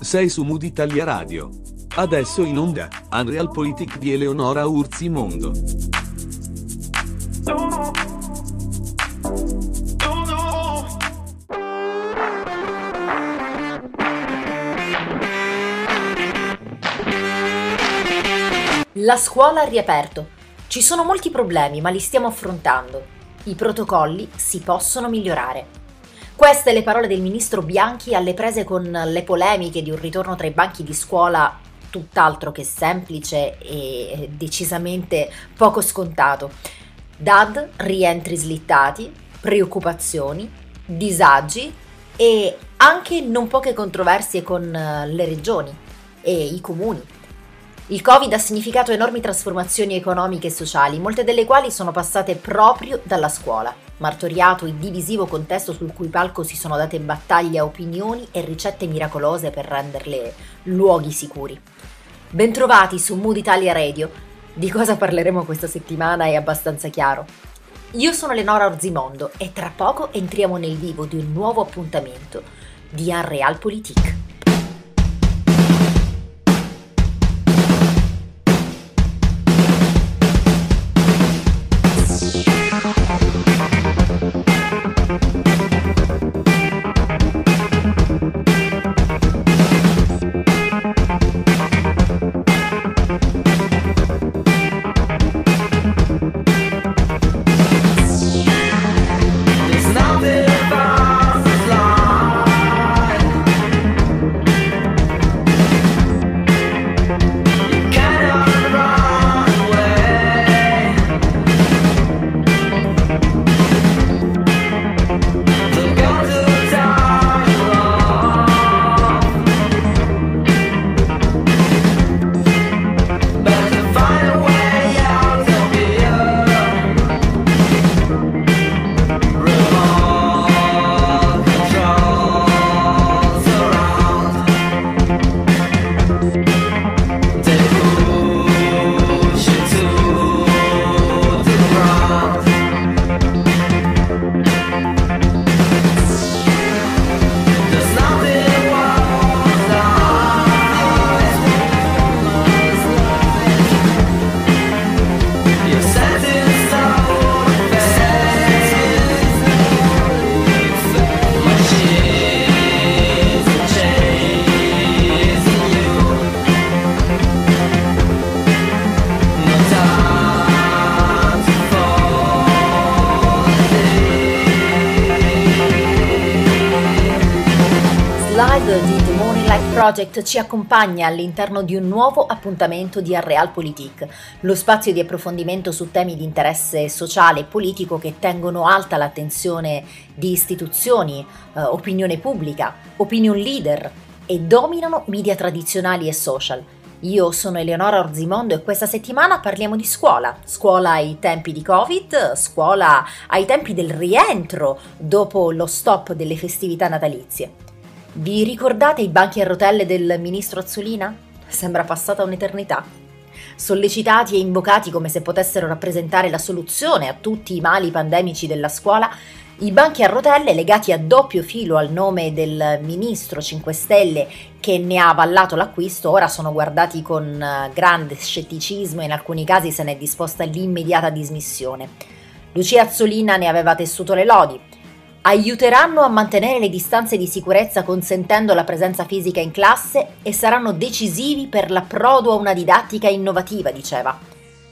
Sei su Mood Italia Radio. Adesso in onda, Unreal Politic di Eleonora Urzi Mondo. La scuola ha riaperto. Ci sono molti problemi, ma li stiamo affrontando. I protocolli si possono migliorare. Queste le parole del ministro Bianchi alle prese con le polemiche di un ritorno tra i banchi di scuola tutt'altro che semplice e decisamente poco scontato. DAD, rientri slittati, preoccupazioni, disagi e anche non poche controversie con le regioni e i comuni. Il Covid ha significato enormi trasformazioni economiche e sociali, molte delle quali sono passate proprio dalla scuola. Martoriato il divisivo contesto sul cui palco si sono date battaglie a opinioni e ricette miracolose per renderle luoghi sicuri. Bentrovati su Mood Italia Radio. Di cosa parleremo questa settimana è abbastanza chiaro. Io sono Lenora Orzimondo e tra poco entriamo nel vivo di un nuovo appuntamento di Unreal Politique. Project ci accompagna all'interno di un nuovo appuntamento di Arreal Politique, lo spazio di approfondimento su temi di interesse sociale e politico che tengono alta l'attenzione di istituzioni, eh, opinione pubblica, opinion leader e dominano media tradizionali e social. Io sono Eleonora Orzimondo e questa settimana parliamo di scuola. Scuola ai tempi di Covid, scuola ai tempi del rientro dopo lo stop delle festività natalizie. Vi ricordate i banchi a rotelle del ministro Azzolina? Sembra passata un'eternità. Sollecitati e invocati come se potessero rappresentare la soluzione a tutti i mali pandemici della scuola, i banchi a rotelle legati a doppio filo al nome del ministro 5 Stelle che ne ha avallato l'acquisto ora sono guardati con eh, grande scetticismo e in alcuni casi se ne è disposta l'immediata dismissione. Lucia Azzolina ne aveva tessuto le lodi, aiuteranno a mantenere le distanze di sicurezza consentendo la presenza fisica in classe e saranno decisivi per l'approdo a una didattica innovativa, diceva.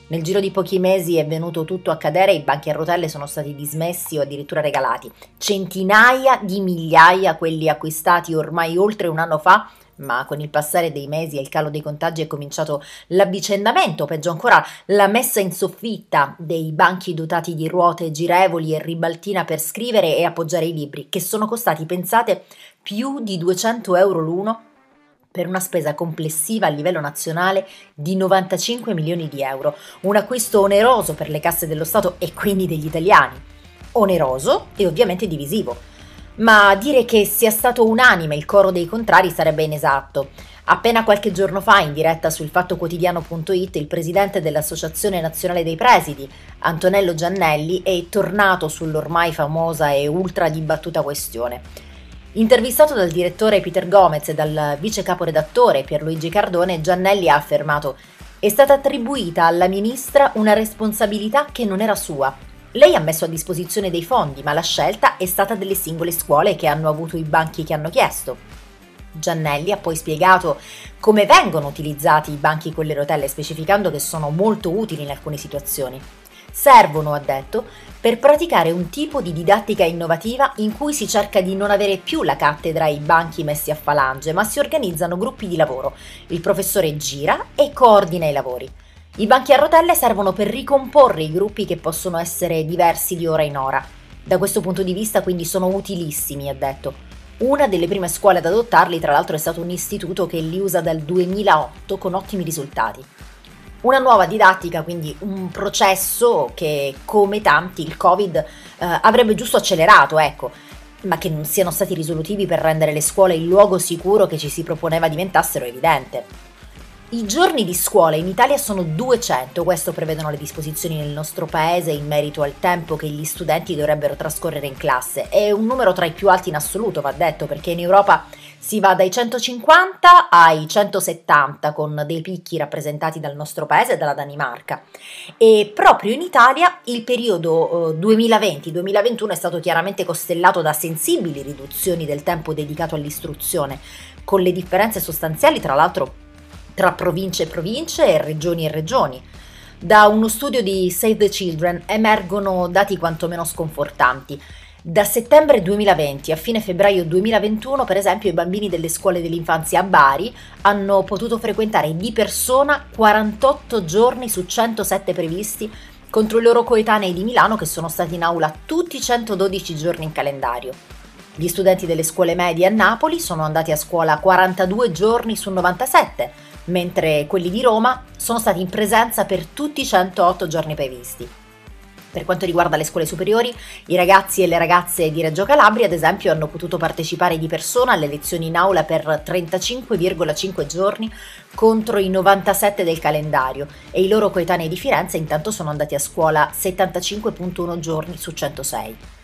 Nel giro di pochi mesi è venuto tutto a cadere i banchi a rotelle sono stati dismessi o addirittura regalati. Centinaia di migliaia quelli acquistati ormai oltre un anno fa ma con il passare dei mesi e il calo dei contagi è cominciato l'avvicendamento, peggio ancora la messa in soffitta dei banchi dotati di ruote girevoli e ribaltina per scrivere e appoggiare i libri, che sono costati, pensate, più di 200 euro l'uno per una spesa complessiva a livello nazionale di 95 milioni di euro, un acquisto oneroso per le casse dello Stato e quindi degli italiani. Oneroso e ovviamente divisivo ma dire che sia stato unanime il coro dei contrari sarebbe inesatto. Appena qualche giorno fa, in diretta sul fattoquotidiano.it, il presidente dell'Associazione Nazionale dei Presidi, Antonello Giannelli, è tornato sull'ormai famosa e ultra dibattuta questione. Intervistato dal direttore Peter Gomez e dal vice caporedattore Pierluigi Cardone, Giannelli ha affermato è stata attribuita alla ministra una responsabilità che non era sua. Lei ha messo a disposizione dei fondi, ma la scelta è stata delle singole scuole che hanno avuto i banchi che hanno chiesto. Giannelli ha poi spiegato come vengono utilizzati i banchi con le rotelle, specificando che sono molto utili in alcune situazioni. Servono, ha detto, per praticare un tipo di didattica innovativa in cui si cerca di non avere più la cattedra e i banchi messi a falange, ma si organizzano gruppi di lavoro. Il professore gira e coordina i lavori. I banchi a rotelle servono per ricomporre i gruppi che possono essere diversi di ora in ora. Da questo punto di vista quindi sono utilissimi, ha detto. Una delle prime scuole ad adottarli, tra l'altro, è stato un istituto che li usa dal 2008 con ottimi risultati. Una nuova didattica, quindi un processo che, come tanti, il Covid eh, avrebbe giusto accelerato, ecco, ma che non siano stati risolutivi per rendere le scuole il luogo sicuro che ci si proponeva diventassero evidente. I giorni di scuola in Italia sono 200, questo prevedono le disposizioni nel nostro paese in merito al tempo che gli studenti dovrebbero trascorrere in classe. È un numero tra i più alti in assoluto, va detto, perché in Europa si va dai 150 ai 170 con dei picchi rappresentati dal nostro paese e dalla Danimarca. E proprio in Italia il periodo 2020-2021 eh, è stato chiaramente costellato da sensibili riduzioni del tempo dedicato all'istruzione, con le differenze sostanziali tra l'altro tra province e province e regioni e regioni. Da uno studio di Save the Children emergono dati quantomeno sconfortanti. Da settembre 2020 a fine febbraio 2021, per esempio, i bambini delle scuole dell'infanzia a Bari hanno potuto frequentare di persona 48 giorni su 107 previsti contro i loro coetanei di Milano che sono stati in aula tutti i 112 giorni in calendario. Gli studenti delle scuole medie a Napoli sono andati a scuola 42 giorni su 97, mentre quelli di Roma sono stati in presenza per tutti i 108 giorni previsti. Per quanto riguarda le scuole superiori, i ragazzi e le ragazze di Reggio Calabria, ad esempio, hanno potuto partecipare di persona alle lezioni in aula per 35,5 giorni contro i 97 del calendario e i loro coetanei di Firenze intanto sono andati a scuola 75,1 giorni su 106.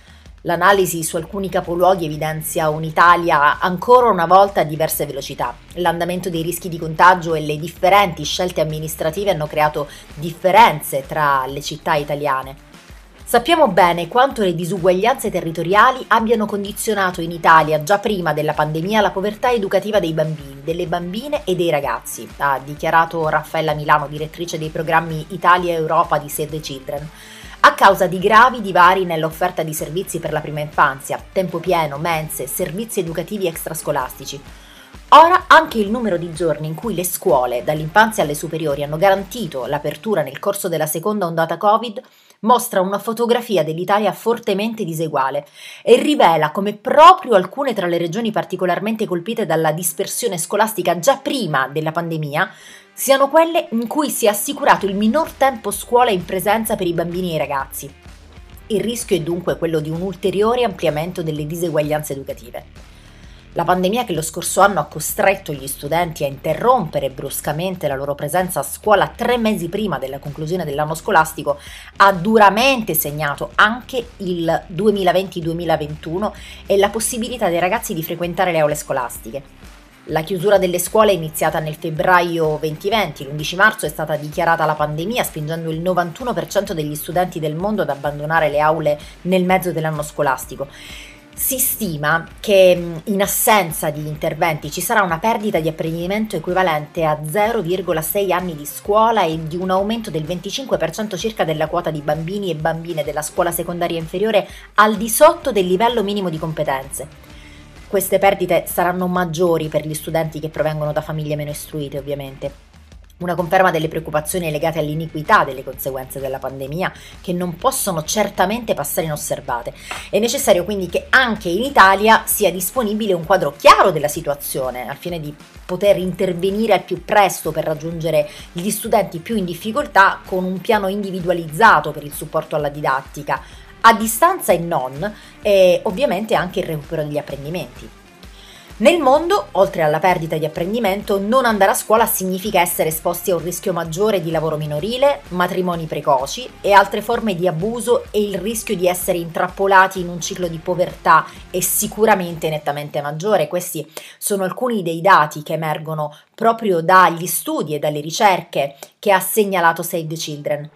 L'analisi su alcuni capoluoghi evidenzia un'Italia ancora una volta a diverse velocità. L'andamento dei rischi di contagio e le differenti scelte amministrative hanno creato differenze tra le città italiane. Sappiamo bene quanto le disuguaglianze territoriali abbiano condizionato in Italia già prima della pandemia la povertà educativa dei bambini, delle bambine e dei ragazzi, ha dichiarato Raffaella Milano, direttrice dei programmi Italia e Europa di Save the Children a causa di gravi divari nell'offerta di servizi per la prima infanzia, tempo pieno, mense, servizi educativi extrascolastici. Ora anche il numero di giorni in cui le scuole, dall'infanzia alle superiori, hanno garantito l'apertura nel corso della seconda ondata Covid mostra una fotografia dell'Italia fortemente diseguale e rivela come proprio alcune tra le regioni particolarmente colpite dalla dispersione scolastica già prima della pandemia siano quelle in cui si è assicurato il minor tempo scuola in presenza per i bambini e i ragazzi. Il rischio è dunque quello di un ulteriore ampliamento delle diseguaglianze educative. La pandemia che lo scorso anno ha costretto gli studenti a interrompere bruscamente la loro presenza a scuola tre mesi prima della conclusione dell'anno scolastico ha duramente segnato anche il 2020-2021 e la possibilità dei ragazzi di frequentare le aule scolastiche. La chiusura delle scuole è iniziata nel febbraio 2020, l'11 marzo è stata dichiarata la pandemia spingendo il 91% degli studenti del mondo ad abbandonare le aule nel mezzo dell'anno scolastico. Si stima che in assenza di interventi ci sarà una perdita di apprendimento equivalente a 0,6 anni di scuola e di un aumento del 25% circa della quota di bambini e bambine della scuola secondaria inferiore al di sotto del livello minimo di competenze. Queste perdite saranno maggiori per gli studenti che provengono da famiglie meno istruite, ovviamente. Una conferma delle preoccupazioni legate all'iniquità delle conseguenze della pandemia che non possono certamente passare inosservate. È necessario quindi che anche in Italia sia disponibile un quadro chiaro della situazione al fine di poter intervenire al più presto per raggiungere gli studenti più in difficoltà con un piano individualizzato per il supporto alla didattica, a distanza e non, e ovviamente anche il recupero degli apprendimenti. Nel mondo, oltre alla perdita di apprendimento, non andare a scuola significa essere esposti a un rischio maggiore di lavoro minorile, matrimoni precoci e altre forme di abuso e il rischio di essere intrappolati in un ciclo di povertà è sicuramente nettamente maggiore. Questi sono alcuni dei dati che emergono proprio dagli studi e dalle ricerche che ha segnalato Save the Children.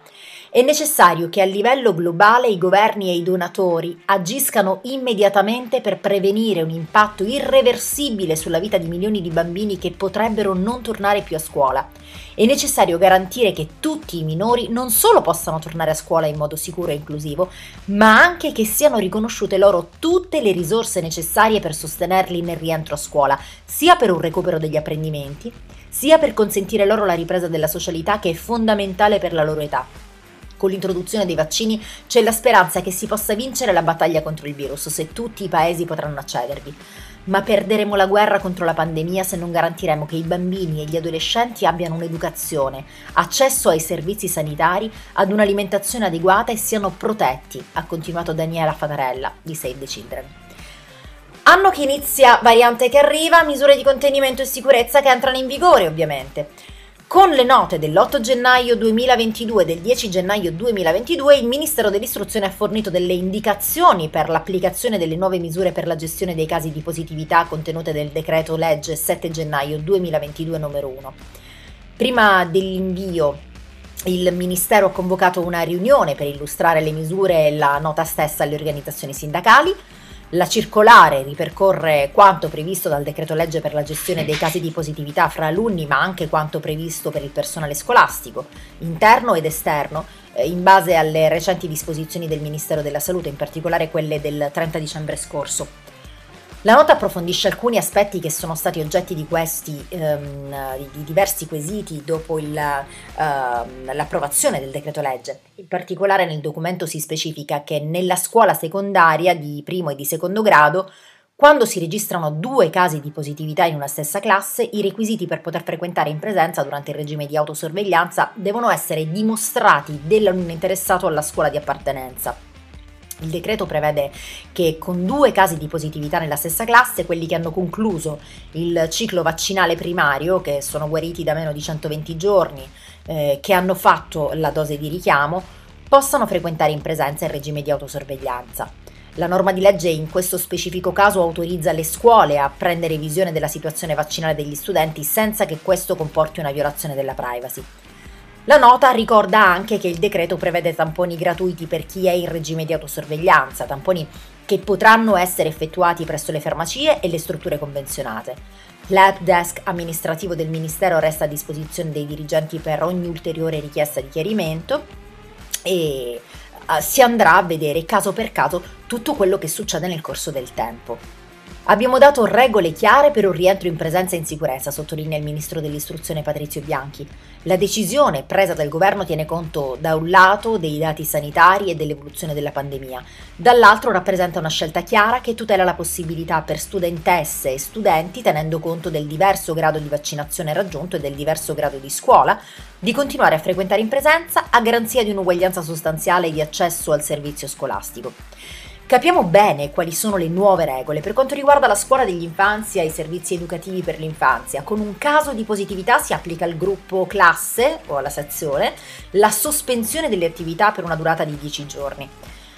È necessario che a livello globale i governi e i donatori agiscano immediatamente per prevenire un impatto irreversibile sulla vita di milioni di bambini che potrebbero non tornare più a scuola. È necessario garantire che tutti i minori non solo possano tornare a scuola in modo sicuro e inclusivo, ma anche che siano riconosciute loro tutte le risorse necessarie per sostenerli nel rientro a scuola, sia per un recupero degli apprendimenti, sia per consentire loro la ripresa della socialità che è fondamentale per la loro età con l'introduzione dei vaccini c'è la speranza che si possa vincere la battaglia contro il virus se tutti i paesi potranno accedervi. Ma perderemo la guerra contro la pandemia se non garantiremo che i bambini e gli adolescenti abbiano un'educazione, accesso ai servizi sanitari, ad un'alimentazione adeguata e siano protetti, ha continuato Daniela Fatarella di Save the Children. Anno che inizia, variante che arriva, misure di contenimento e sicurezza che entrano in vigore ovviamente. Con le note dell'8 gennaio 2022 e del 10 gennaio 2022 il Ministero dell'Istruzione ha fornito delle indicazioni per l'applicazione delle nuove misure per la gestione dei casi di positività contenute nel decreto legge 7 gennaio 2022 numero 1. Prima dell'invio il Ministero ha convocato una riunione per illustrare le misure e la nota stessa alle organizzazioni sindacali. La circolare ripercorre quanto previsto dal decreto legge per la gestione dei casi di positività fra alunni, ma anche quanto previsto per il personale scolastico, interno ed esterno, eh, in base alle recenti disposizioni del Ministero della Salute, in particolare quelle del 30 dicembre scorso. La nota approfondisce alcuni aspetti che sono stati oggetti di questi ehm, di diversi quesiti dopo il, ehm, l'approvazione del decreto legge. In particolare nel documento si specifica che nella scuola secondaria di primo e di secondo grado quando si registrano due casi di positività in una stessa classe, i requisiti per poter frequentare in presenza durante il regime di autosorveglianza devono essere dimostrati dall'alunno interessato alla scuola di appartenenza. Il decreto prevede che con due casi di positività nella stessa classe, quelli che hanno concluso il ciclo vaccinale primario, che sono guariti da meno di 120 giorni, eh, che hanno fatto la dose di richiamo, possano frequentare in presenza il regime di autosorveglianza. La norma di legge in questo specifico caso autorizza le scuole a prendere visione della situazione vaccinale degli studenti senza che questo comporti una violazione della privacy. La nota ricorda anche che il decreto prevede tamponi gratuiti per chi è in regime di autosorveglianza, tamponi che potranno essere effettuati presso le farmacie e le strutture convenzionate. L'help desk amministrativo del Ministero resta a disposizione dei dirigenti per ogni ulteriore richiesta di chiarimento e uh, si andrà a vedere caso per caso tutto quello che succede nel corso del tempo. Abbiamo dato regole chiare per un rientro in presenza in sicurezza, sottolinea il ministro dell'istruzione Patrizio Bianchi. La decisione presa dal governo tiene conto da un lato dei dati sanitari e dell'evoluzione della pandemia, dall'altro rappresenta una scelta chiara che tutela la possibilità per studentesse e studenti, tenendo conto del diverso grado di vaccinazione raggiunto e del diverso grado di scuola, di continuare a frequentare in presenza a garanzia di un'uguaglianza sostanziale di accesso al servizio scolastico. Capiamo bene quali sono le nuove regole per quanto riguarda la scuola dell'infanzia e i servizi educativi per l'infanzia. Con un caso di positività si applica al gruppo classe o alla sezione la sospensione delle attività per una durata di 10 giorni.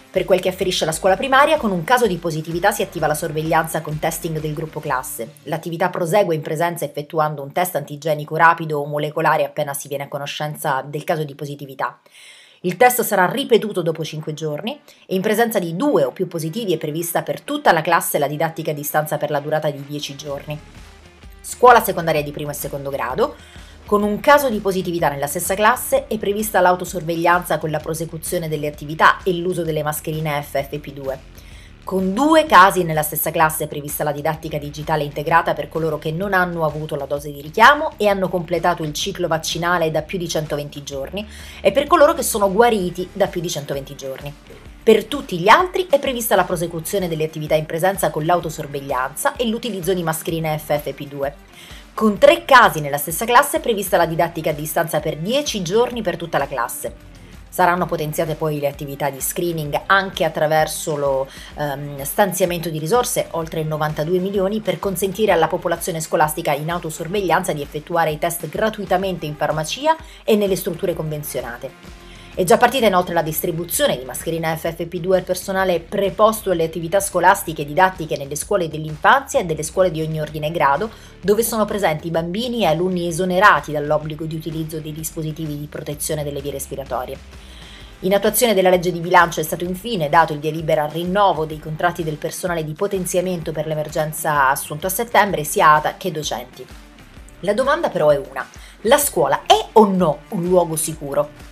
Per quel che afferisce alla scuola primaria, con un caso di positività si attiva la sorveglianza con testing del gruppo classe. L'attività prosegue in presenza effettuando un test antigenico rapido o molecolare appena si viene a conoscenza del caso di positività. Il test sarà ripetuto dopo 5 giorni e in presenza di due o più positivi è prevista per tutta la classe la didattica a distanza per la durata di 10 giorni. Scuola secondaria di primo e secondo grado. Con un caso di positività nella stessa classe è prevista l'autosorveglianza con la prosecuzione delle attività e l'uso delle mascherine FFP2. Con due casi nella stessa classe è prevista la didattica digitale integrata per coloro che non hanno avuto la dose di richiamo e hanno completato il ciclo vaccinale da più di 120 giorni e per coloro che sono guariti da più di 120 giorni. Per tutti gli altri è prevista la prosecuzione delle attività in presenza con l'autosorveglianza e l'utilizzo di mascherine FFP2. Con tre casi nella stessa classe è prevista la didattica a distanza per 10 giorni per tutta la classe. Saranno potenziate poi le attività di screening anche attraverso lo ehm, stanziamento di risorse, oltre 92 milioni, per consentire alla popolazione scolastica in autosorveglianza di effettuare i test gratuitamente in farmacia e nelle strutture convenzionate. È già partita inoltre la distribuzione di mascherine FFP2 al personale preposto alle attività scolastiche e didattiche nelle scuole dell'infanzia e delle scuole di ogni ordine e grado, dove sono presenti bambini e alunni esonerati dall'obbligo di utilizzo dei dispositivi di protezione delle vie respiratorie. In attuazione della legge di bilancio è stato infine dato il via libera al rinnovo dei contratti del personale di potenziamento per l'emergenza assunto a settembre, sia ATA che docenti. La domanda però è una: la scuola è o no un luogo sicuro?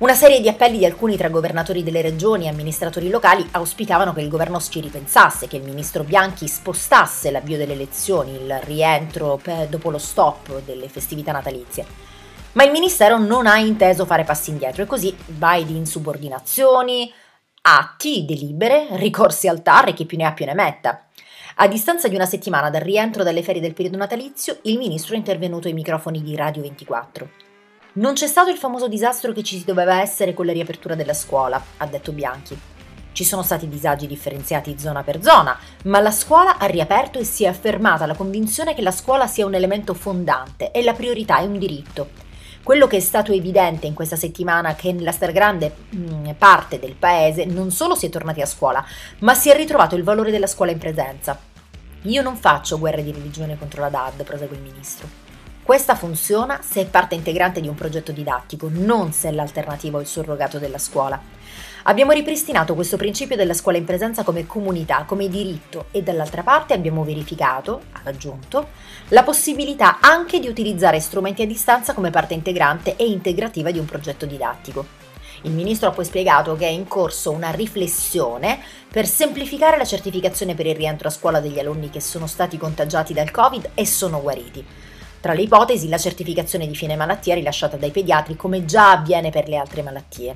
Una serie di appelli di alcuni tra governatori delle regioni e amministratori locali auspicavano che il governo ci ripensasse, che il ministro Bianchi spostasse l'avvio delle elezioni, il rientro dopo lo stop delle festività natalizie. Ma il ministero non ha inteso fare passi indietro e così vai di insubordinazioni, atti, delibere, ricorsi al TAR e chi più ne ha più ne metta. A distanza di una settimana dal rientro dalle ferie del periodo natalizio, il ministro è intervenuto ai microfoni di Radio 24. Non c'è stato il famoso disastro che ci doveva essere con la riapertura della scuola, ha detto Bianchi. Ci sono stati disagi differenziati zona per zona, ma la scuola ha riaperto e si è affermata la convinzione che la scuola sia un elemento fondante e la priorità è un diritto. Quello che è stato evidente in questa settimana è che nella stragrande mm, parte del paese non solo si è tornati a scuola, ma si è ritrovato il valore della scuola in presenza. Io non faccio guerre di religione contro la DAD, prosegue il ministro. Questa funziona se è parte integrante di un progetto didattico, non se è l'alternativa o il surrogato della scuola. Abbiamo ripristinato questo principio della scuola in presenza come comunità, come diritto e dall'altra parte abbiamo verificato, ha aggiunto, la possibilità anche di utilizzare strumenti a distanza come parte integrante e integrativa di un progetto didattico. Il ministro ha poi spiegato che è in corso una riflessione per semplificare la certificazione per il rientro a scuola degli alunni che sono stati contagiati dal Covid e sono guariti. Tra le ipotesi la certificazione di fine malattia rilasciata dai pediatri come già avviene per le altre malattie.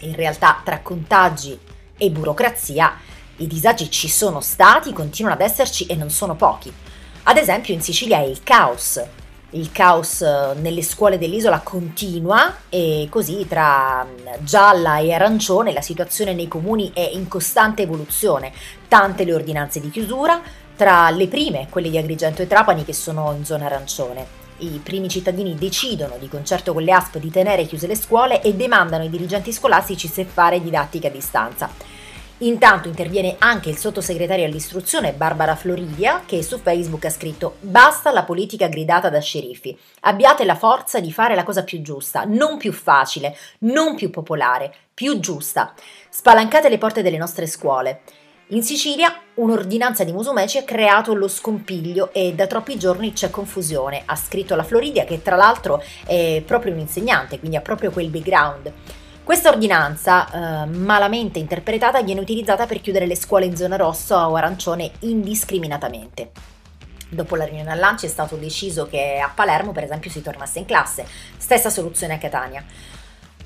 In realtà tra contagi e burocrazia i disagi ci sono stati, continuano ad esserci e non sono pochi. Ad esempio in Sicilia è il caos. Il caos eh, nelle scuole dell'isola continua e così tra mm, gialla e arancione la situazione nei comuni è in costante evoluzione. Tante le ordinanze di chiusura, tra le prime, quelle di Agrigento e Trapani, che sono in zona arancione. I primi cittadini decidono, di concerto con le ASP, di tenere chiuse le scuole e demandano ai dirigenti scolastici se fare didattica a distanza. Intanto interviene anche il sottosegretario all'istruzione Barbara Floridia che su Facebook ha scritto Basta la politica gridata da sceriffi. Abbiate la forza di fare la cosa più giusta, non più facile, non più popolare, più giusta. Spalancate le porte delle nostre scuole. In Sicilia un'ordinanza di Musumeci ha creato lo scompiglio e da troppi giorni c'è confusione, ha scritto la Floridia che tra l'altro è proprio un insegnante, quindi ha proprio quel background. Questa ordinanza, eh, malamente interpretata, viene utilizzata per chiudere le scuole in zona rossa o arancione indiscriminatamente. Dopo la riunione al lancio è stato deciso che a Palermo, per esempio, si tornasse in classe. Stessa soluzione a Catania.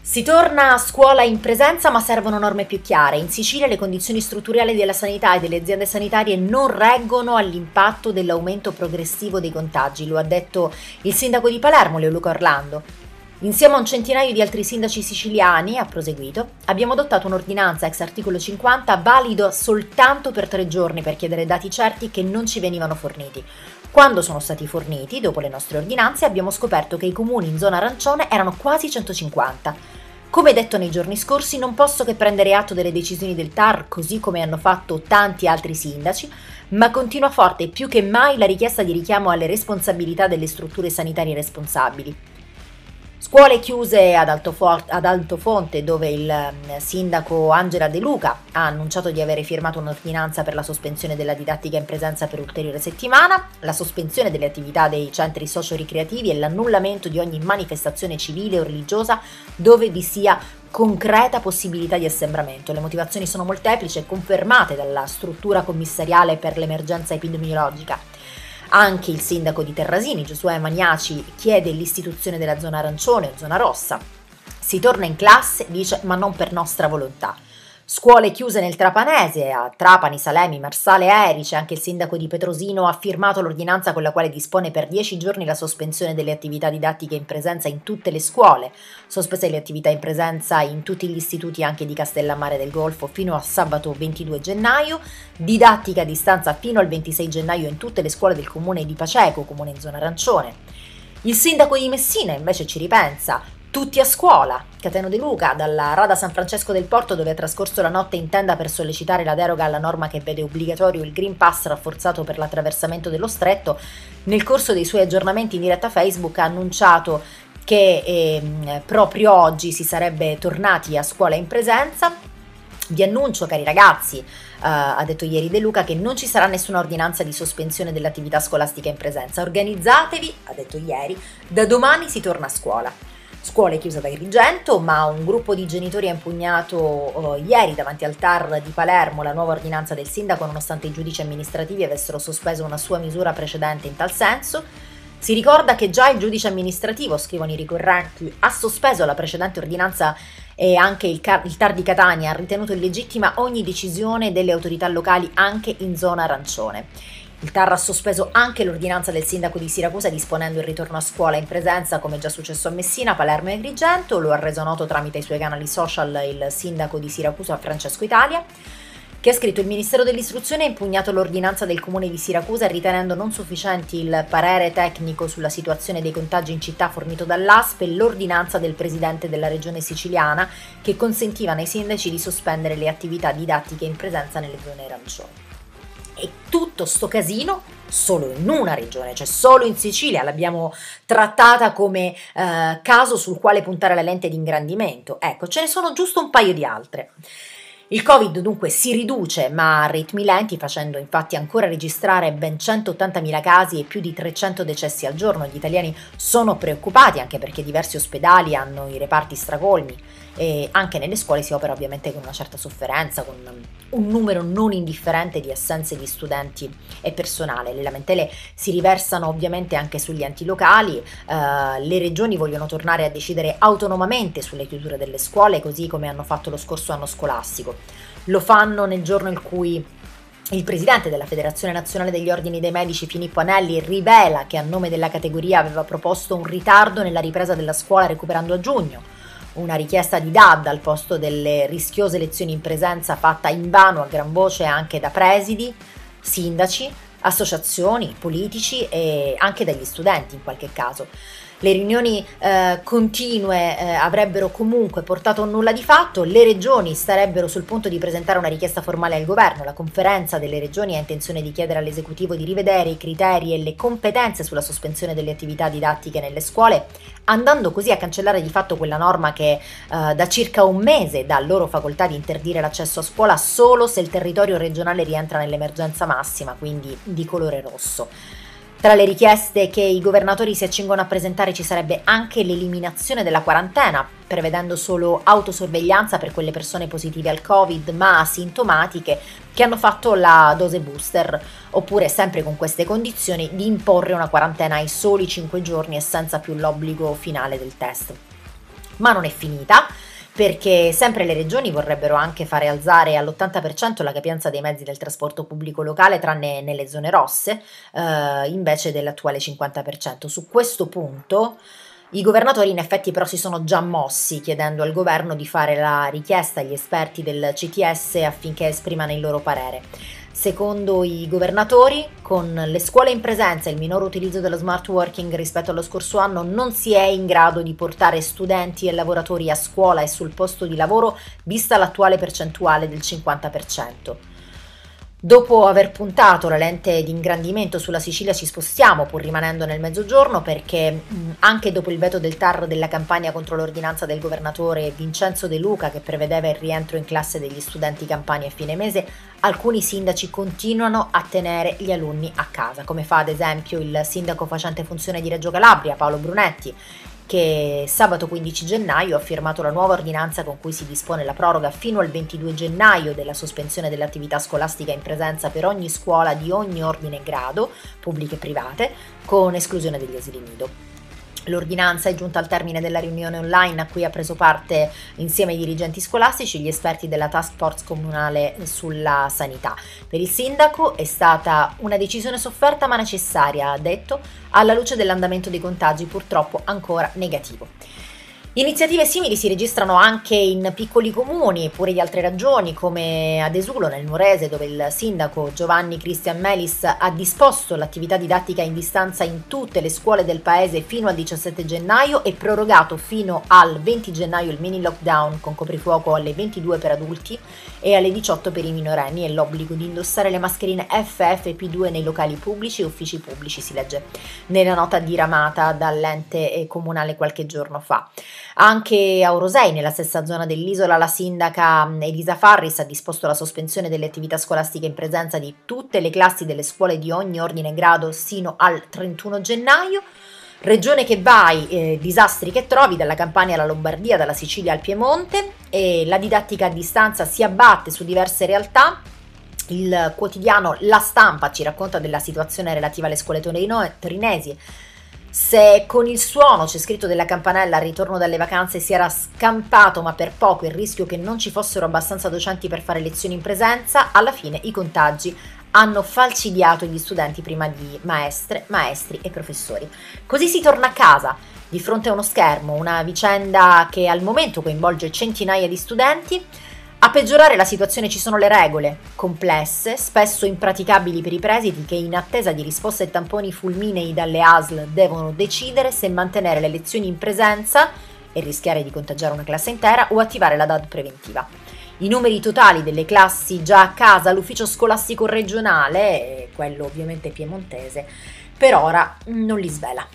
Si torna a scuola in presenza ma servono norme più chiare. In Sicilia le condizioni strutturali della sanità e delle aziende sanitarie non reggono all'impatto dell'aumento progressivo dei contagi, lo ha detto il sindaco di Palermo, Leo Luca Orlando. Insieme a un centinaio di altri sindaci siciliani, ha proseguito, abbiamo adottato un'ordinanza ex articolo 50 valido soltanto per tre giorni per chiedere dati certi che non ci venivano forniti. Quando sono stati forniti, dopo le nostre ordinanze, abbiamo scoperto che i comuni in zona arancione erano quasi 150. Come detto nei giorni scorsi, non posso che prendere atto delle decisioni del TAR, così come hanno fatto tanti altri sindaci, ma continua forte più che mai la richiesta di richiamo alle responsabilità delle strutture sanitarie responsabili. Scuole chiuse ad, Altofor- ad Altofonte, dove il mm, sindaco Angela De Luca ha annunciato di avere firmato un'ordinanza per la sospensione della didattica in presenza per ulteriore settimana, la sospensione delle attività dei centri socio-ricreativi e l'annullamento di ogni manifestazione civile o religiosa dove vi sia concreta possibilità di assembramento. Le motivazioni sono molteplici e confermate dalla struttura commissariale per l'emergenza epidemiologica. Anche il sindaco di Terrasini, Giosuè Maniaci, chiede l'istituzione della zona arancione o zona rossa. Si torna in classe, dice, ma non per nostra volontà. Scuole chiuse nel Trapanese, a Trapani, Salemi, Marsale, Erice, anche il sindaco di Petrosino ha firmato l'ordinanza con la quale dispone per dieci giorni la sospensione delle attività didattiche in presenza in tutte le scuole, sospese le attività in presenza in tutti gli istituti anche di Castellammare del Golfo fino a sabato 22 gennaio, didattica a distanza fino al 26 gennaio in tutte le scuole del comune di Paceco, comune in zona arancione. Il sindaco di Messina invece ci ripensa, tutti a scuola. Cateno De Luca, dalla Rada San Francesco del Porto, dove ha trascorso la notte in tenda per sollecitare la deroga alla norma che vede obbligatorio il Green Pass rafforzato per l'attraversamento dello stretto, nel corso dei suoi aggiornamenti in diretta Facebook ha annunciato che eh, proprio oggi si sarebbe tornati a scuola in presenza. Vi annuncio, cari ragazzi, Uh, ha detto ieri De Luca che non ci sarà nessuna ordinanza di sospensione dell'attività scolastica in presenza. Organizzatevi, ha detto ieri, da domani si torna a scuola scuole chiuse da Agrigento, ma un gruppo di genitori ha impugnato uh, ieri davanti al TAR di Palermo la nuova ordinanza del sindaco nonostante i giudici amministrativi avessero sospeso una sua misura precedente in tal senso. Si ricorda che già il giudice amministrativo, scrivono i ricorrenti, ha sospeso la precedente ordinanza e anche il, car- il TAR di Catania ha ritenuto illegittima ogni decisione delle autorità locali anche in zona arancione. Il TAR ha sospeso anche l'ordinanza del sindaco di Siracusa disponendo il ritorno a scuola in presenza, come già successo a Messina, Palermo e Agrigento. Lo ha reso noto tramite i suoi canali social il sindaco di Siracusa, Francesco Italia, che ha scritto il Ministero dell'Istruzione ha impugnato l'ordinanza del comune di Siracusa ritenendo non sufficienti il parere tecnico sulla situazione dei contagi in città fornito dall'ASP e l'ordinanza del presidente della regione siciliana che consentiva ai sindaci di sospendere le attività didattiche in presenza nelle zone arancioni. E tutto sto casino solo in una regione, cioè solo in Sicilia, l'abbiamo trattata come eh, caso sul quale puntare la lente di ingrandimento. Ecco, ce ne sono giusto un paio di altre. Il Covid dunque si riduce ma a ritmi lenti facendo infatti ancora registrare ben 180.000 casi e più di 300 decessi al giorno. Gli italiani sono preoccupati anche perché diversi ospedali hanno i reparti stracolmi e anche nelle scuole si opera ovviamente con una certa sofferenza, con un numero non indifferente di assenze di studenti e personale. Le lamentele si riversano ovviamente anche sugli enti locali, uh, le regioni vogliono tornare a decidere autonomamente sulle chiusure delle scuole così come hanno fatto lo scorso anno scolastico. Lo fanno nel giorno in cui il presidente della Federazione Nazionale degli Ordini dei Medici, Filippo Anelli, rivela che a nome della categoria aveva proposto un ritardo nella ripresa della scuola recuperando a giugno, una richiesta di DAD al posto delle rischiose lezioni in presenza fatta in vano a gran voce anche da presidi, sindaci, associazioni, politici e anche dagli studenti in qualche caso le riunioni eh, continue eh, avrebbero comunque portato a nulla di fatto, le regioni starebbero sul punto di presentare una richiesta formale al governo, la conferenza delle regioni ha intenzione di chiedere all'esecutivo di rivedere i criteri e le competenze sulla sospensione delle attività didattiche nelle scuole, andando così a cancellare di fatto quella norma che eh, da circa un mese dà loro facoltà di interdire l'accesso a scuola solo se il territorio regionale rientra nell'emergenza massima, quindi di colore rosso. Tra le richieste che i governatori si accingono a presentare ci sarebbe anche l'eliminazione della quarantena, prevedendo solo autosorveglianza per quelle persone positive al Covid ma asintomatiche che hanno fatto la dose booster, oppure sempre con queste condizioni di imporre una quarantena ai soli 5 giorni e senza più l'obbligo finale del test. Ma non è finita perché sempre le regioni vorrebbero anche fare alzare all'80% la capienza dei mezzi del trasporto pubblico locale, tranne nelle zone rosse, eh, invece dell'attuale 50%. Su questo punto i governatori in effetti però si sono già mossi chiedendo al governo di fare la richiesta agli esperti del CTS affinché esprimano il loro parere. Secondo i governatori, con le scuole in presenza e il minor utilizzo dello smart working rispetto allo scorso anno non si è in grado di portare studenti e lavoratori a scuola e sul posto di lavoro vista l'attuale percentuale del 50%. Dopo aver puntato la lente di ingrandimento sulla Sicilia ci spostiamo, pur rimanendo nel mezzogiorno, perché anche dopo il veto del TAR della campagna contro l'ordinanza del governatore Vincenzo De Luca, che prevedeva il rientro in classe degli studenti campani a fine mese, alcuni sindaci continuano a tenere gli alunni a casa, come fa ad esempio il sindaco facente funzione di Reggio Calabria, Paolo Brunetti, che sabato 15 gennaio ha firmato la nuova ordinanza con cui si dispone la proroga fino al 22 gennaio della sospensione dell'attività scolastica in presenza per ogni scuola di ogni ordine e grado, pubbliche e private, con esclusione degli asili nido. L'ordinanza è giunta al termine della riunione online a cui ha preso parte insieme ai dirigenti scolastici gli esperti della task force comunale sulla sanità. Per il sindaco è stata una decisione sofferta ma necessaria, ha detto, alla luce dell'andamento dei contagi purtroppo ancora negativo. Iniziative simili si registrano anche in piccoli comuni, pure di altre ragioni, come ad Esulo, nel Nuorese, dove il sindaco Giovanni Cristian Melis ha disposto l'attività didattica in distanza in tutte le scuole del paese fino al 17 gennaio e prorogato fino al 20 gennaio il mini lockdown con coprifuoco alle 22 per adulti e alle 18 per i minorenni e l'obbligo di indossare le mascherine FFP2 nei locali pubblici e uffici pubblici, si legge nella nota diramata dall'ente comunale qualche giorno fa. Anche a Orosei, nella stessa zona dell'isola, la sindaca Elisa Farris ha disposto la sospensione delle attività scolastiche in presenza di tutte le classi delle scuole di ogni ordine e grado sino al 31 gennaio. Regione che vai, eh, disastri che trovi, dalla Campania alla Lombardia, dalla Sicilia al Piemonte, la didattica a distanza si abbatte su diverse realtà. Il quotidiano La Stampa ci racconta della situazione relativa alle scuole torinesi se con il suono c'è scritto della campanella al ritorno dalle vacanze si era scampato ma per poco il rischio che non ci fossero abbastanza docenti per fare lezioni in presenza, alla fine i contagi hanno falcidiato gli studenti prima di maestre, maestri e professori. Così si torna a casa, di fronte a uno schermo, una vicenda che al momento coinvolge centinaia di studenti, a peggiorare la situazione ci sono le regole, complesse, spesso impraticabili per i presidi che in attesa di risposte e tamponi fulminei dalle ASL devono decidere se mantenere le lezioni in presenza e rischiare di contagiare una classe intera o attivare la DAD preventiva. I numeri totali delle classi già a casa all'ufficio scolastico regionale, quello ovviamente piemontese, per ora non li svela.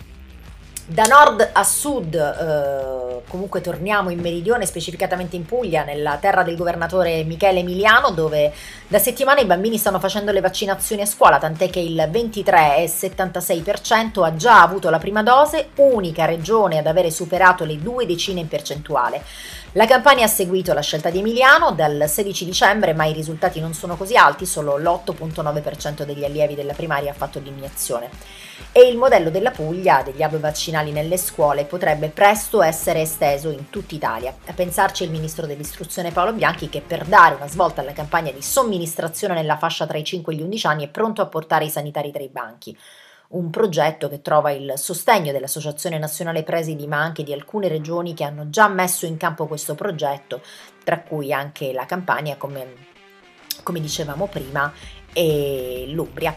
Da nord a sud, eh, comunque torniamo in meridione, specificatamente in Puglia, nella terra del governatore Michele Emiliano, dove da settimane i bambini stanno facendo le vaccinazioni a scuola, tant'è che il 23,76% ha già avuto la prima dose, unica regione ad avere superato le due decine in percentuale. La campagna ha seguito la scelta di Emiliano dal 16 dicembre, ma i risultati non sono così alti, solo l'8.9% degli allievi della primaria ha fatto l'iniezione. E il modello della Puglia degli hub vaccinali nelle scuole potrebbe presto essere esteso in tutta Italia. A pensarci il ministro dell'istruzione Paolo Bianchi che per dare una svolta alla campagna di somministrazione nella fascia tra i 5 e gli 11 anni è pronto a portare i sanitari tra i banchi un progetto che trova il sostegno dell'Associazione Nazionale Presidi, ma anche di alcune regioni che hanno già messo in campo questo progetto, tra cui anche la Campania, come, come dicevamo prima, e l'Umbria.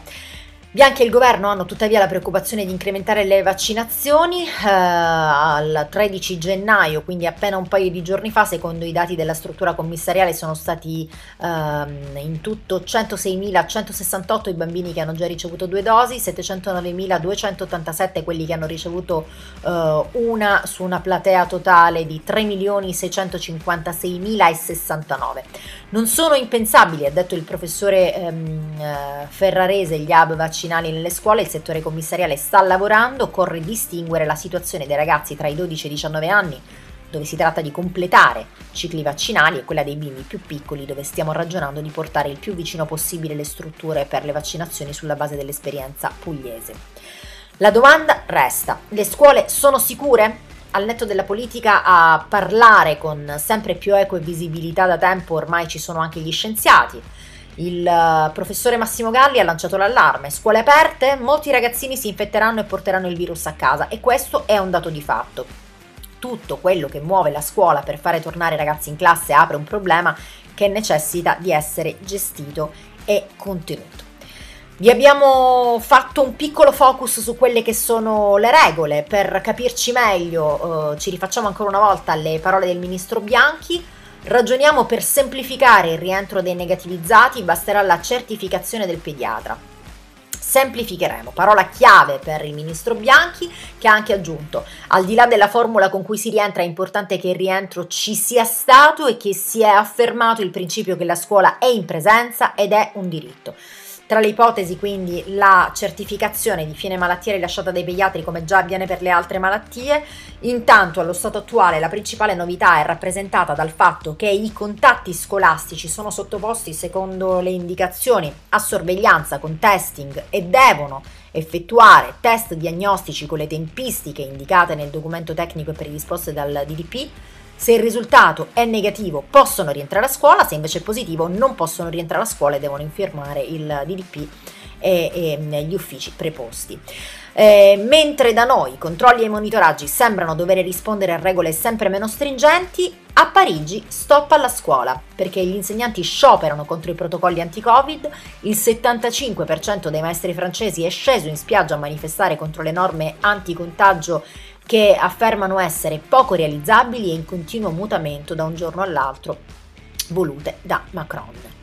Bianchi e il governo hanno tuttavia la preoccupazione di incrementare le vaccinazioni. Eh, al 13 gennaio, quindi appena un paio di giorni fa, secondo i dati della struttura commissariale, sono stati ehm, in tutto 106.168 i bambini che hanno già ricevuto due dosi, 709.287 quelli che hanno ricevuto eh, una su una platea totale di 3.656.069. Non sono impensabili, ha detto il professore ehm, eh, Ferrarese, gli hub vaccinali nelle scuole il settore commissariale sta lavorando, occorre distinguere la situazione dei ragazzi tra i 12 e i 19 anni, dove si tratta di completare cicli vaccinali, e quella dei bimbi più piccoli, dove stiamo ragionando di portare il più vicino possibile le strutture per le vaccinazioni sulla base dell'esperienza pugliese. La domanda resta, le scuole sono sicure? Al netto della politica a parlare con sempre più eco e visibilità da tempo ormai ci sono anche gli scienziati, il uh, professore Massimo Galli ha lanciato l'allarme. Scuole aperte, molti ragazzini si infetteranno e porteranno il virus a casa e questo è un dato di fatto. Tutto quello che muove la scuola per fare tornare i ragazzi in classe apre un problema che necessita di essere gestito e contenuto. Vi abbiamo fatto un piccolo focus su quelle che sono le regole per capirci meglio. Uh, ci rifacciamo ancora una volta alle parole del ministro Bianchi. Ragioniamo per semplificare il rientro dei negativizzati, basterà la certificazione del pediatra. Semplificheremo, parola chiave per il ministro Bianchi che ha anche aggiunto, al di là della formula con cui si rientra è importante che il rientro ci sia stato e che si è affermato il principio che la scuola è in presenza ed è un diritto. Tra le ipotesi quindi la certificazione di fine malattia rilasciata dai pediatri come già avviene per le altre malattie. Intanto allo stato attuale la principale novità è rappresentata dal fatto che i contatti scolastici sono sottoposti secondo le indicazioni a sorveglianza con testing e devono effettuare test diagnostici con le tempistiche indicate nel documento tecnico e predisposte dal DDP se il risultato è negativo possono rientrare a scuola, se invece è positivo non possono rientrare a scuola e devono infirmare il DDP e, e gli uffici preposti. Eh, mentre da noi i controlli e i monitoraggi sembrano dover rispondere a regole sempre meno stringenti, a Parigi stop alla scuola perché gli insegnanti scioperano contro i protocolli anti-Covid, il 75% dei maestri francesi è sceso in spiaggia a manifestare contro le norme anti-contagio che affermano essere poco realizzabili e in continuo mutamento da un giorno all'altro, volute da Macron.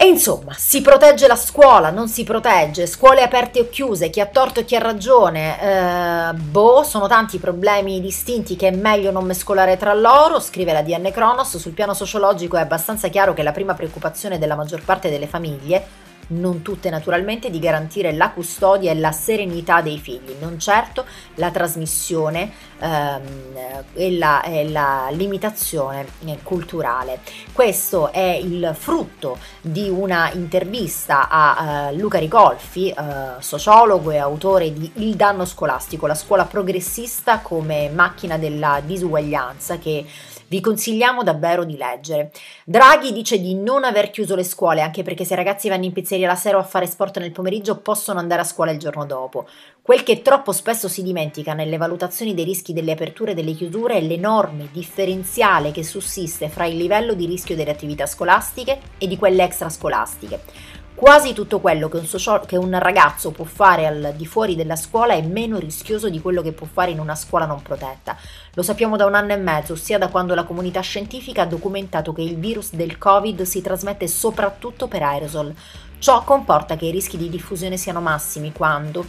E insomma, si protegge la scuola, non si protegge, scuole aperte o chiuse, chi ha torto e chi ha ragione, eh, boh, sono tanti i problemi distinti che è meglio non mescolare tra loro, scrive la DN Kronos, sul piano sociologico è abbastanza chiaro che la prima preoccupazione della maggior parte delle famiglie non tutte naturalmente, di garantire la custodia e la serenità dei figli, non certo la trasmissione ehm, e, la, e, la, limitazione eh, culturale. Questo è il frutto di una intervista a uh, Luca Rigolfi, uh, sociologo e autore di Il danno scolastico, la scuola progressista come macchina della disuguaglianza che vi consigliamo davvero di leggere. Draghi dice di non aver chiuso le scuole, anche perché se i ragazzi vanno in pizzeria la sera o a fare sport nel pomeriggio possono andare a scuola il giorno dopo. Quel che troppo spesso si dimentica nelle valutazioni dei rischi delle aperture e delle chiusure è l'enorme differenziale che sussiste fra il livello di rischio delle attività scolastiche e di quelle extrascolastiche. Quasi tutto quello che un, socio- che un, ragazzo può fare al di fuori della scuola è meno rischioso di quello che può fare in una scuola non protetta. Lo sappiamo da un anno e mezzo, ossia da quando la comunità scientifica ha documentato che il virus del Covid si trasmette soprattutto per aerosol. Ciò comporta che i rischi di diffusione siano massimi quando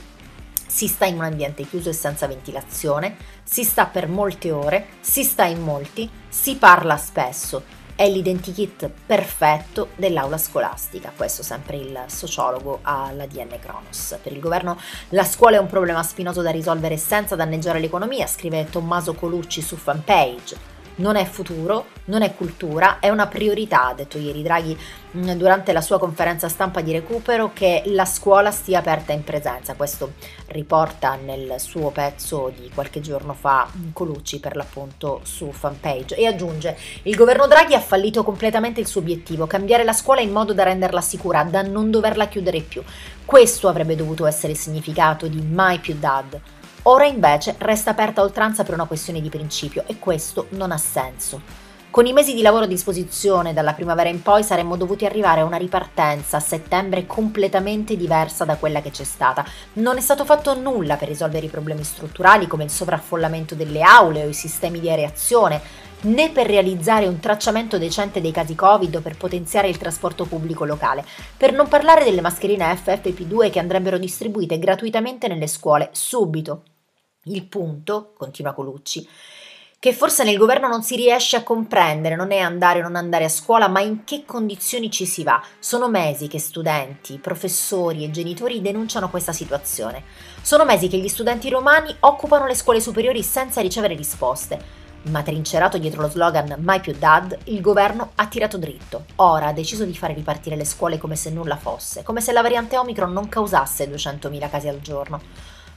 si sta in un ambiente chiuso e senza ventilazione, si sta per molte ore, si sta in molti, si parla spesso è l'identikit perfetto dell'aula scolastica, questo sempre il sociologo alla DN Kronos. Per il governo la scuola è un problema spinoso da risolvere senza danneggiare l'economia, scrive Tommaso Colucci su fanpage non è futuro, non è cultura, è una priorità, ha detto ieri Draghi mm, durante la sua conferenza stampa di recupero, che la scuola stia aperta in presenza. Questo riporta nel suo pezzo di qualche giorno fa mm, Colucci per l'appunto su fanpage e aggiunge il governo Draghi ha fallito completamente il suo obiettivo, cambiare la scuola in modo da renderla sicura, da non doverla chiudere più. Questo avrebbe dovuto essere il significato di mai più DAD. Ora invece resta aperta oltranza per una questione di principio e questo non ha senso. Con i mesi di lavoro a disposizione dalla primavera in poi saremmo dovuti arrivare a una ripartenza a settembre completamente diversa da quella che c'è stata. Non è stato fatto nulla per risolvere i problemi strutturali come il sovraffollamento delle aule o i sistemi di areazione, né per realizzare un tracciamento decente dei casi Covid o per potenziare il trasporto pubblico locale, per non parlare delle mascherine FFP2 che andrebbero distribuite gratuitamente nelle scuole subito. Il punto, continua Colucci, che forse nel governo non si riesce a comprendere non è andare o non andare a scuola, ma in che condizioni ci si va. Sono mesi che studenti, professori e genitori denunciano questa situazione. Sono mesi che gli studenti romani occupano le scuole superiori senza ricevere risposte. Ma trincerato dietro lo slogan Mai più DAD, il governo ha tirato dritto. Ora ha deciso di fare ripartire le scuole come se nulla fosse, come se la variante Omicron non causasse 200.000 casi al giorno.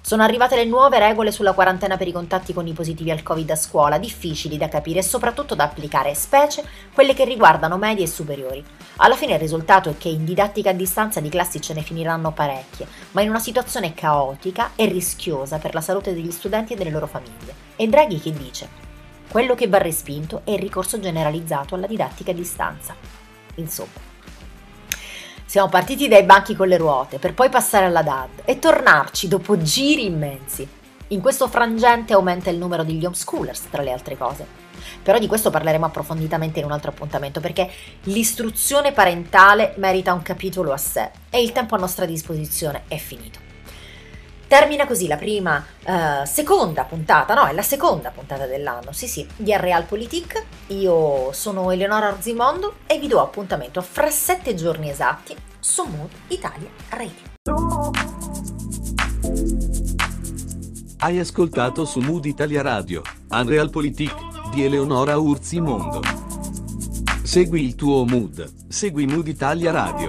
Sono arrivate le nuove regole sulla quarantena per i contatti con i positivi al Covid a scuola, difficili da capire e soprattutto da applicare, specie quelle che riguardano medie e superiori. Alla fine il risultato è che in didattica a distanza di classi ce ne finiranno parecchie, ma in una situazione caotica e rischiosa per la salute degli studenti e delle loro famiglie. E Draghi che dice? Quello che va respinto è il ricorso generalizzato alla didattica a distanza. Insomma, siamo partiti dai banchi con le ruote per poi passare alla DAD e tornarci dopo giri immensi. In questo frangente aumenta il numero degli homeschoolers, tra le altre cose. Però di questo parleremo approfonditamente in un altro appuntamento perché l'istruzione parentale merita un capitolo a sé e il tempo a nostra disposizione è finito. Termina così la prima, uh, seconda puntata, no, è la seconda puntata dell'anno, sì sì, di Realpolitik. Io sono Eleonora Arzimondo e vi do appuntamento fra sette giorni esatti su Mood Italia Radio. Hai ascoltato su Mood Italia Radio, Unrealpolitik di Eleonora Urzimondo. Segui il tuo mood, segui Mood Italia Radio.